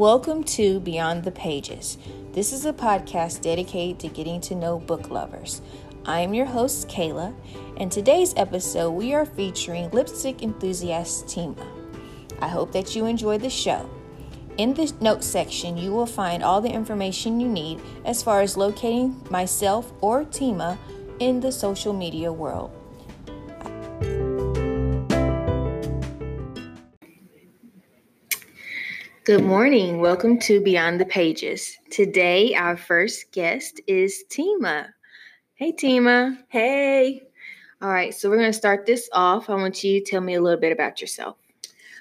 Welcome to Beyond the Pages. This is a podcast dedicated to getting to know book lovers. I am your host, Kayla, and today's episode we are featuring lipstick enthusiast Taima. I hope that you enjoy the show. In the notes section, you will find all the information you need as far as locating myself or Taima in the social media world. Good morning. Welcome to Beyond the Pages. Today, our first guest is Taima. Hey, Taima. Hey. All right, so we're going to start this off. I want you to tell me a little bit about yourself.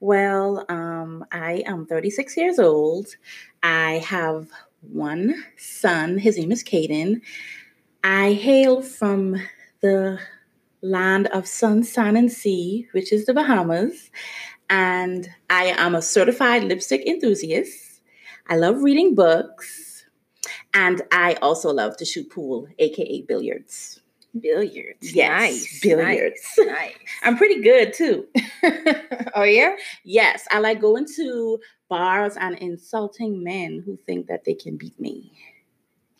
Well, um, I am 36 years old. I have one son. His name is Caden. I hail from the land of sun, sun, and sea, which is the Bahamas and I am a certified lipstick enthusiast. I love reading books, and I also love to shoot pool, aka billiards. Billiards. Yes, nice. billiards. Nice. nice. I'm pretty good too. oh yeah? Yes, I like going to bars and insulting men who think that they can beat me.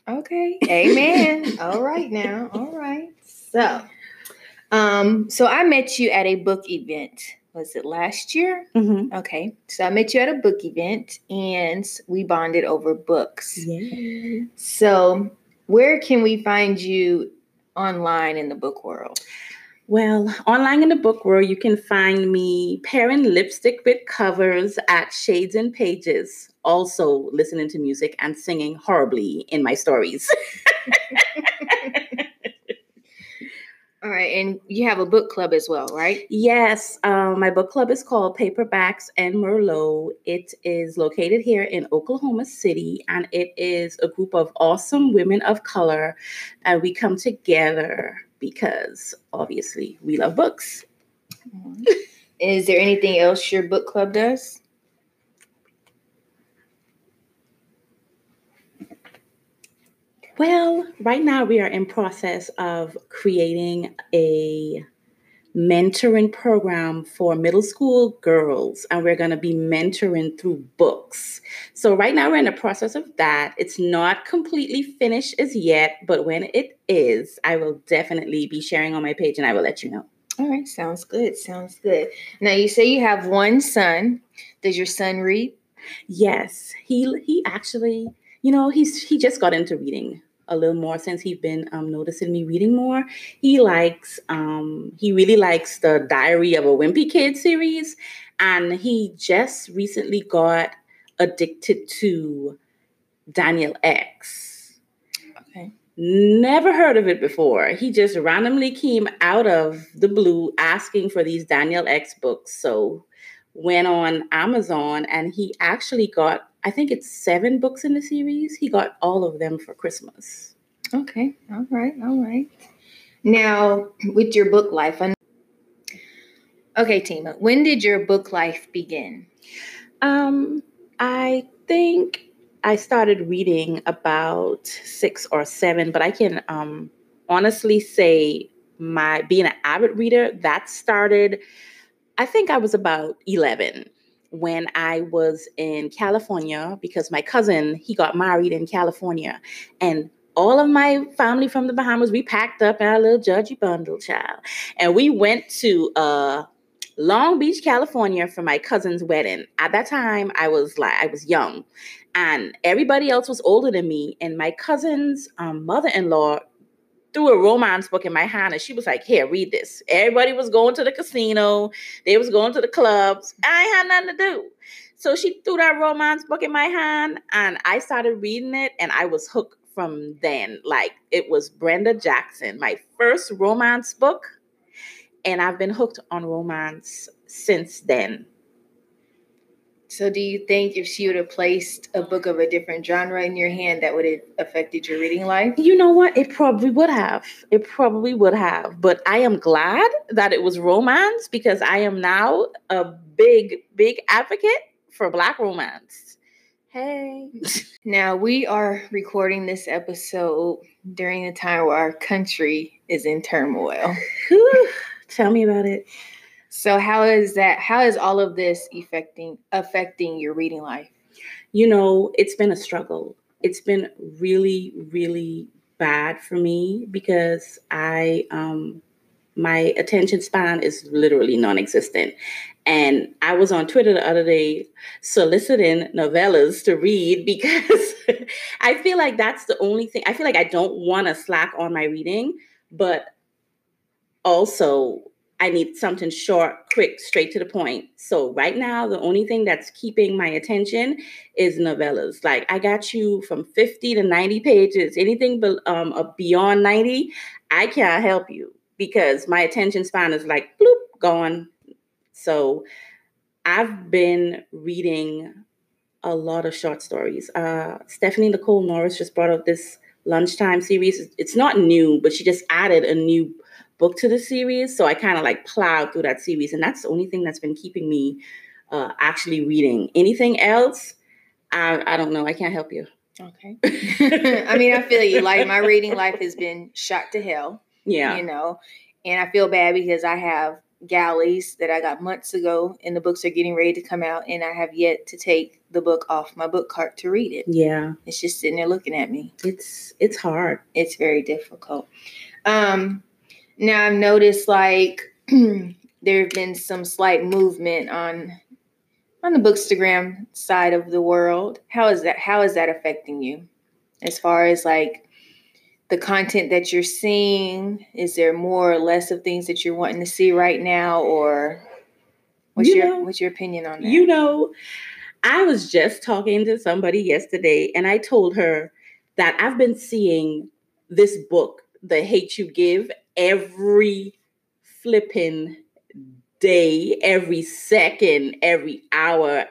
Okay. Amen. All right now. All right. So, um, so I met you at a book event was it last year? Mm-hmm. Okay. So I met you at a book event and we bonded over books. Yeah. So, where can we find you online in the book world? Well, online in the book world, you can find me pairing lipstick with covers at Shades and Pages, also listening to music and singing horribly in my stories. All right, and you have a book club as well, right? Yes, um, my book club is called Paperbacks and Merlot. It is located here in Oklahoma City, and it is a group of awesome women of color, and we come together because obviously we love books. Is there anything else your book club does? Well, right now we are in process of creating a mentoring program for middle school girls and we're going to be mentoring through books. So right now we're in the process of that. It's not completely finished as yet, but when it is, I will definitely be sharing on my page and I will let you know. All right, sounds good. Sounds good. Now you say you have one son. Does your son read? Yes, he he actually you know, he's he just got into reading a little more since he's been um, noticing me reading more. He likes um, he really likes the Diary of a Wimpy Kid series, and he just recently got addicted to Daniel X. Okay. Never heard of it before. He just randomly came out of the blue asking for these Daniel X books. So went on Amazon and he actually got I think it's seven books in the series. He got all of them for Christmas. Okay. All right. All right. Now, with your book life, I okay, Taima, when did your book life begin? Um, I think I started reading about six or seven, but I can um honestly say my being an avid reader that started. I think I was about eleven when I was in California because my cousin, he got married in California. And all of my family from the Bahamas, we packed up our little judgy bundle, child. And we went to uh, Long Beach, California for my cousin's wedding. At that time, I was like, I was young. And everybody else was older than me. And my cousin's um, mother in law threw a romance book in my hand and she was like, Here, read this. Everybody was going to the casino, they was going to the clubs. I had nothing to do. So she threw that romance book in my hand and I started reading it and I was hooked from then. Like it was Brenda Jackson, my first romance book. And I've been hooked on romance since then. So, do you think if she would have placed a book of a different genre in your hand, that would have affected your reading life? You know what? It probably would have. It probably would have. But I am glad that it was romance because I am now a big, big advocate for Black romance. Hey. Now, we are recording this episode during a time where our country is in turmoil. Tell me about it. So how is that how is all of this affecting affecting your reading life? You know, it's been a struggle. It's been really, really bad for me because I um my attention span is literally non-existent. And I was on Twitter the other day soliciting novellas to read because I feel like that's the only thing. I feel like I don't want to slack on my reading, but also I need something short, quick, straight to the point. So right now, the only thing that's keeping my attention is novellas. Like I got you from 50 to 90 pages. Anything be, um, beyond 90, I can't help you because my attention span is like bloop gone. So I've been reading a lot of short stories. Uh, Stephanie Nicole Norris just brought out this lunchtime series. It's not new, but she just added a new book to the series. So I kind of like plowed through that series, and that's the only thing that's been keeping me uh, actually reading. Anything else? I, I don't know. I can't help you. Okay. I mean, I feel you. Like my reading life has been shot to hell. Yeah. You know, and I feel bad because I have galleys that I got months ago and the books are getting ready to come out and I have yet to take the book off my book cart to read it. Yeah. It's just sitting there looking at me. It's it's hard. It's very difficult. Um now I've noticed like there have been some slight movement on on the bookstagram side of the world. How is that how is that affecting you? As far as like the content that you're seeing? Is there more or less of things that you're wanting to see right now, or what's you your know, what's your opinion on that? You know, I was just talking to somebody yesterday, and I told her that I've been seeing this book, The Hate You Give, every flipping day, every second, every hour,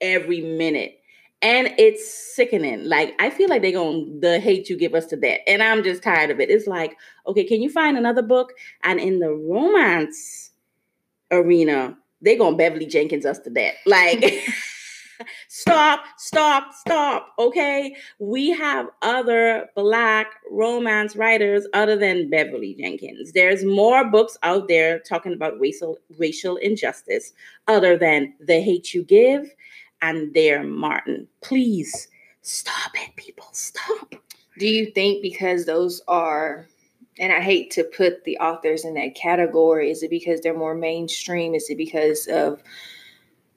every minute and it's sickening. Like I feel like they're going to, the hate you give us to that, and I'm just tired of it. It's like, okay, can you find another book? And in the romance arena, they're gonna Beverly Jenkins us to that. Like, stop, stop, stop. Okay, we have other black romance writers other than Beverly Jenkins. There's more books out there talking about racial racial injustice other than the hate you give and Dear Martin. Please stop it, people. Stop. Do you think because those are, and I hate to put the authors in that category, is it because they're more mainstream? Is it because of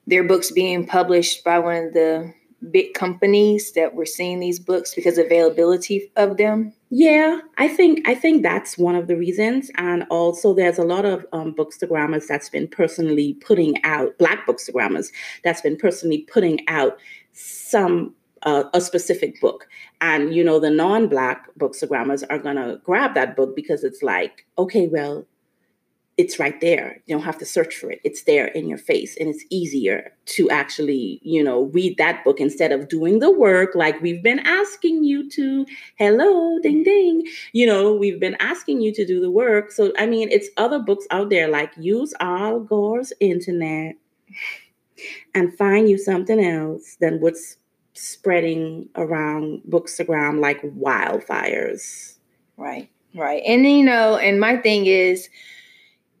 their books being published by one of the big companies that we're seeing these books because availability of them? Yeah, I think I think that's one of the reasons, and also there's a lot of um, bookstagrammers that's been personally putting out Black bookstagrammers that's been personally putting out some uh, a specific book, and you know the non-Black bookstagrammers are gonna grab that book because it's like, okay, well, it's right there. You don't have to search for it. It's there in your face. And it's easier to actually, you know, read that book instead of doing the work like we've been asking you to. Hello, ding, ding. You know, we've been asking you to do the work. So, I mean, it's other books out there like use Al Gore's internet and find you something else than what's spreading around Bookstagram like wildfires. Right, right. And, you know, and my thing is,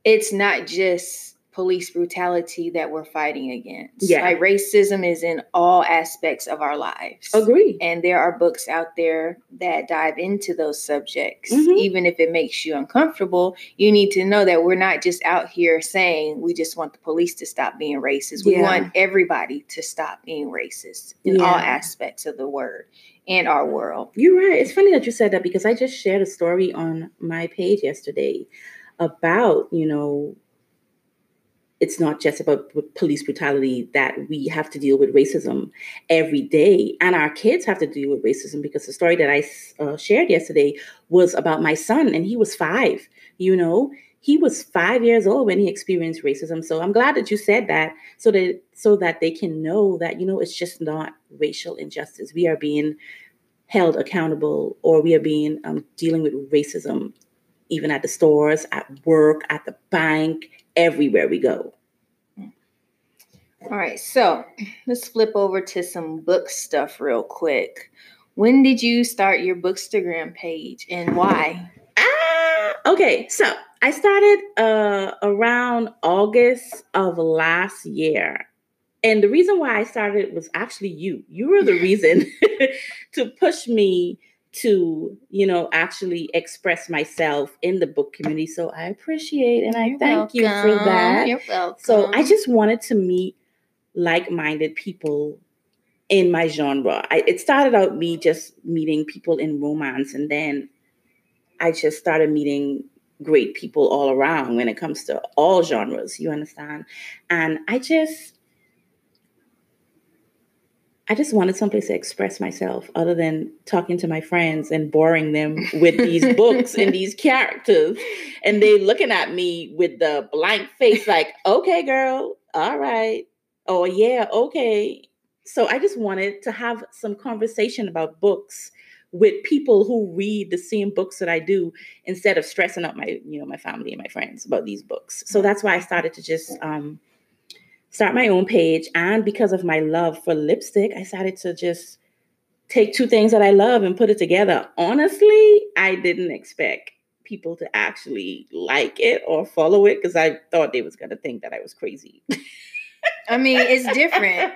it's not just police brutality that we're fighting against. Yeah. Like racism is in all aspects of our lives. Agree. And there are books out there that dive into those subjects. Mm-hmm. Even if it makes you uncomfortable, you need to know that we're not just out here saying we just want the police to stop being racist. We yeah. want everybody to stop being racist in yeah. all aspects of the word and our world. You're right. It's funny that you said that because I just shared a story on my page yesterday about, you know, it's not just about police brutality that we have to deal with racism every day. And our kids have to deal with racism because the story that i uh, shared yesterday was about my son and he was five you know? He was five years old when he experienced racism. So i'm glad that you said that so that so that they can know that you know it's just not racial injustice. We are being held accountable or we are being um, dealing with racism even at the stores, at work, at the bank, everywhere we go. All right, so let's flip over to some book stuff real quick. When did you start your Bookstagram page and why? Ah, okay, so I started uh, around August of last year. and the reason why I started was actually you. You were the reason to push me to, you know, actually express myself in the book community. So I appreciate and I You're thank you for that. You're welcome. So I just wanted to meet like-minded people in my genre. I, it started out me just meeting people in romance, and then I just started meeting great people all around when it comes to all genres. You understand? And I just, I just wanted someplace to express myself other than talking to my friends and boring them with these books and these characters. And they looking at me with the blank face, like, okay, girl, all right. Oh, yeah, okay. So I just wanted to have some conversation about books with people who read the same books that I do instead of stressing out my, you know, my family and my friends about these books. So that's why I started to just um, start my own page. And because of my love for lipstick, I started to just take two things that I love and put it together. Honestly, I didn't expect people to actually like it or follow it because I thought they was gonna think that I was crazy. I mean, it's different.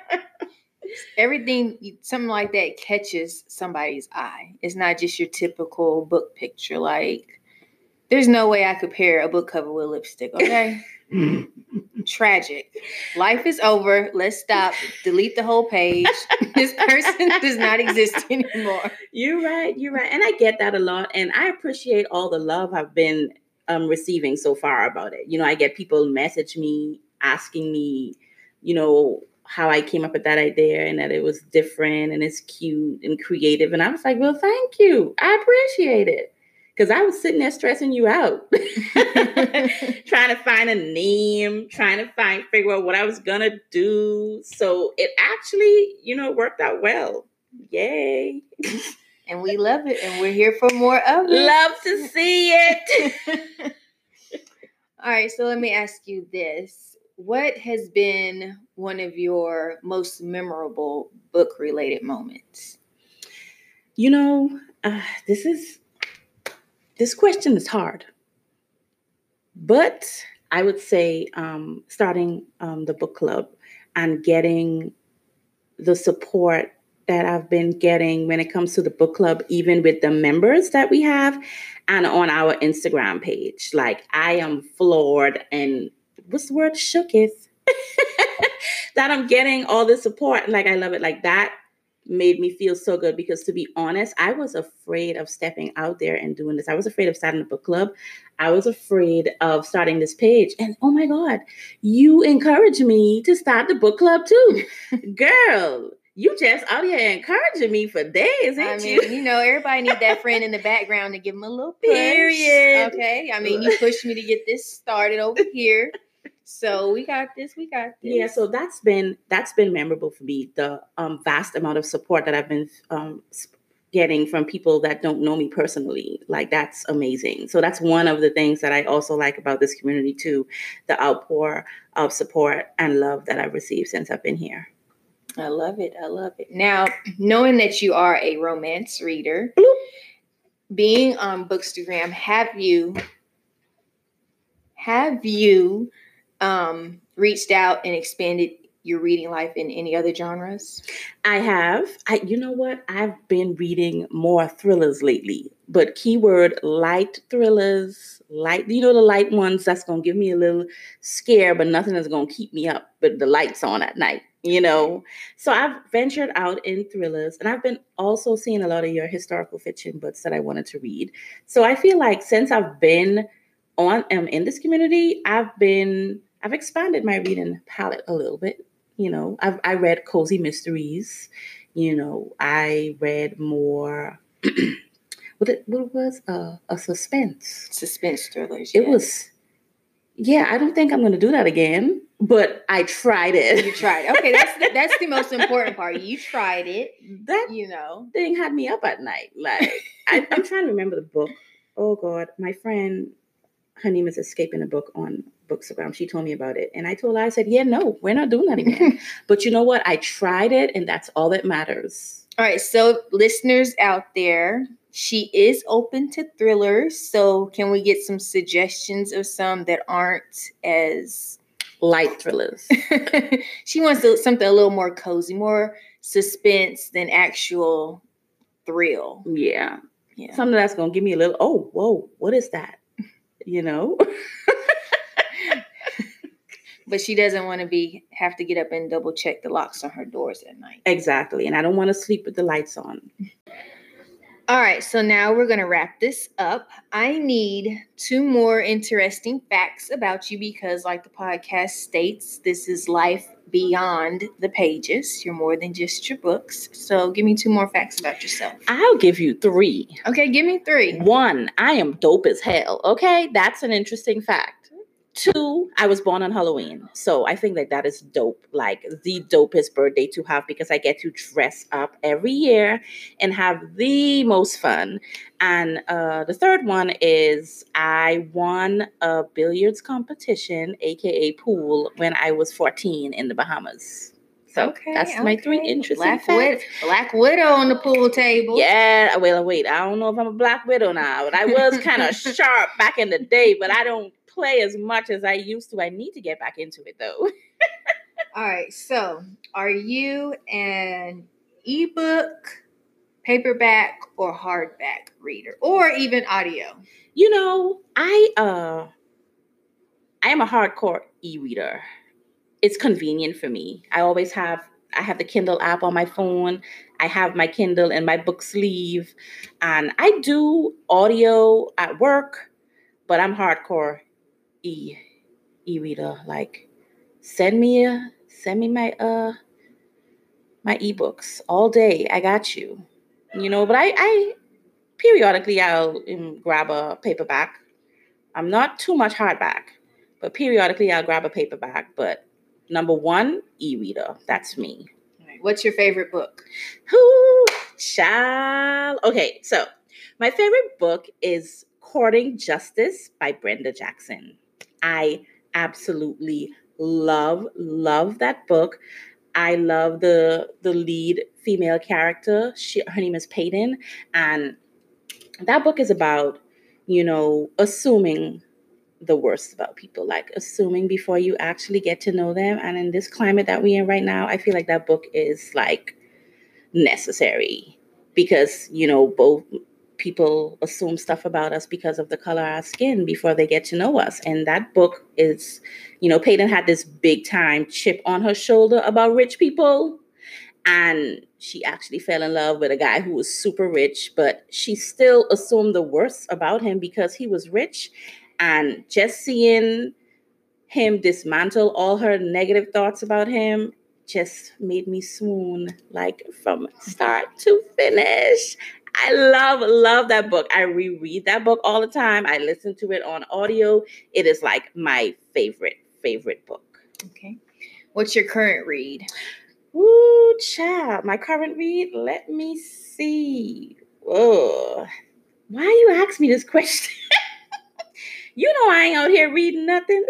Everything, something like that catches somebody's eye. It's not just your typical book picture. Like, there's no way I could pair a book cover with lipstick, okay? Tragic. Life is over. Let's stop. Delete the whole page. this person does not exist anymore. You're right. You're right. And I get that a lot. And I appreciate all the love I've been um, receiving so far about it. You know, I get people message me asking me, you know, how I came up with that idea and that it was different and it's cute and creative. And I was like, well, thank you. I appreciate it. Because I was sitting there stressing you out, trying to find a name, trying to find, figure out what I was to do. So it actually, you know, worked out well. Yay. And we love it. And we're here for more of it. Love to see it. All right. So let me ask you this What has been one of your most memorable book related moments? You know, uh, this is this question is hard, but I would say um, starting um, the book club and getting the support that I've been getting when it comes to the book club, even with the members that we have, and on our Instagram page. Like I am floored and what's the word shooketh that I'm getting all the support. Like I love it. Like that made me feel so good because to be honest, I was afraid of stepping out there and doing this. I was afraid of starting a book club. I was afraid of starting this page. And oh my God, you encouraged me to start the book club too. Girl, you just out here encouraging me for days, ain't I mean, you? you know, everybody need that friend in the background to give them a little push. Period. Okay. I mean, you pushed me to get this started over here. So we got this. We got this. Yeah, so that's been that's been memorable for me. The um, vast amount of support that I've been um, getting from people that don't know me personally, like that's amazing. So that's one of the things that I also like about this community too, the outpour of support and love that I've received since I've been here. I love it. I love it. Now, knowing that you are a romance reader, Bloop. being on Bookstagram, have you have you um reached out and expanded your reading life in any other genres? I have. I you know what? I've been reading more thrillers lately, but keyword light thrillers, light, you know the light ones that's going to give me a little scare but nothing is going to keep me up but the lights on at night, you know. So I've ventured out in thrillers and I've been also seeing a lot of your historical fiction books that I wanted to read. So I feel like since I've been on um, in this community, I've been I've expanded my reading palette a little bit you know I've, i read cozy mysteries you know i read more what it what it was uh, a suspense Suspense thrillers. it was yeah i don't think i'm going to do that again but i tried it you tried. Okay, that's the, that's the most important part. You tried it. that You know. thing had me up at night like I, i'm trying to remember the book oh god my friend her name is escaping a book on bookstagram she told me about it and i told her i said yeah no we're not doing that again but you know what i tried it and that's all that matters All right, so listeners out there, she is open to thrillers. So can we get some suggestions of some that aren't as light thrillers. she wants to, something a little more cozy, more suspense than actual thrill. Yeah. Yeah. Something that's gonna give me a little, oh, whoa, what is that? You know? but she doesn't want to be have to get up and double check the locks on her doors at night. Exactly. And I don't want to sleep with the lights on. All right, so now we're going to wrap this up. I need two more interesting facts about you because, like the podcast states, this is life beyond the pages. You're more than just your books. So, give me two more facts about yourself. I'll give you three. Okay, give me three. One, I am dope as hell. Okay, that's an interesting fact. Two, I was born on Halloween. So I think that that is dope, like the dopest birthday to have because I get to dress up every year and have the most fun. And uh, the third one is I won a billiards competition, aka pool, when I was 14 in the Bahamas. So okay, that's okay. my three interesting Black facts. Black Widow on the pool table. Yeah, well, wait, I don't know if I'm a Black Widow now, but I was kind of sharp back in the day, but I don't play as much as I used to. I need to get back into it though. All right. So, are you an ebook, paperback, or hardback reader, or even audio? You know, I uh, I am a hardcore e-reader. It's convenient for me. I always have I have the Kindle app on my phone. I have my Kindle in my book sleeve, and I do audio at work, but I'm hardcore e e-reader. Like send me a send me my uh my ebooks all day. I got you. You know, but I I periodically I'll um, grab a paperback. I'm not too much hardback, but periodically I'll grab a paperback. But number one, e-reader. That's me. What's your favorite book? Who child? Okay, so my favorite book is Courting Justice by Brenda Jackson. I absolutely love love that book. I love the the lead female character. She, her name is Peyton, and that book is about you know assuming the worst about people, like assuming before you actually get to know them. And in this climate that we're in right now, I feel like that book is like necessary because you know both people assume stuff about us because of the color of our skin before they get to know us. And that book is, you know, Peyton had this big time chip on her shoulder about rich people. And she actually fell in love with a guy who was super rich, but she still assumed the worst about him because he was rich. And just seeing him dismantle all her negative thoughts about him just made me swoon like from start to finish. I love, love that book. I reread that book all the time. I listen to it on audio. It is like my favorite, favorite book. Okay. What's your current read? Ooh, child. My current read, let me see. Whoa. Why you ask me this question? you know I ain't out here reading nothing.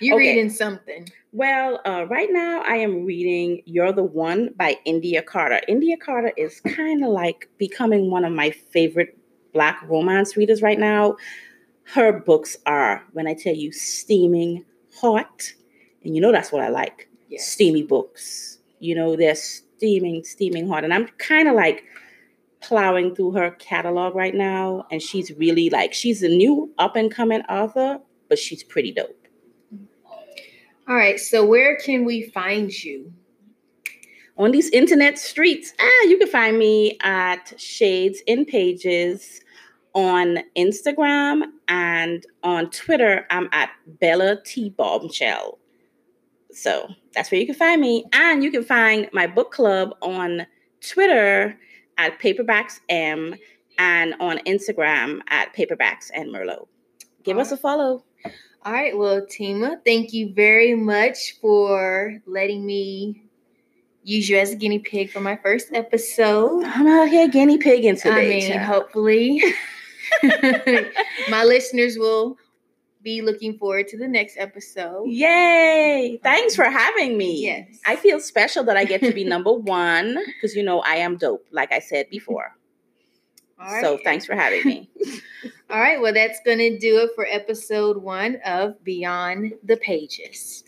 You're okay. reading something. Well, uh, right now I am reading You're the One by Endiya Carter. Endiya Carter is kind of like becoming one of my favorite Black romance readers right now. Her books are, when I tell you, steaming hot. And you know that's what I like yes. steamy books. You know, they're steaming, steaming hot. And I'm kind of like plowing through her catalog right now. And she's really like, she's a new up and coming author, but she's pretty dope. All right. So where can we find you? On these internet streets. Ah, you can find me at Shades in Pages on Instagram and on Twitter. I'm at Bella T Bombshell. So that's where you can find me. And you can find my book club on Twitter at Paperbacks M and on Instagram at Paperbacks and Merlot. Give us a follow. All right, well, Taima, thank you very much for letting me use you as a guinea pig for my first episode. I'm out here guinea pigging today. I mean, child. hopefully, my listeners will be looking forward to the next episode. Yay! Thanks for having me. Yes. I feel special that I get to be number one because, you know, I am dope, like I said before. So thanks for having me. All right, well, that's going to do it for episode one of Beyond the Pages.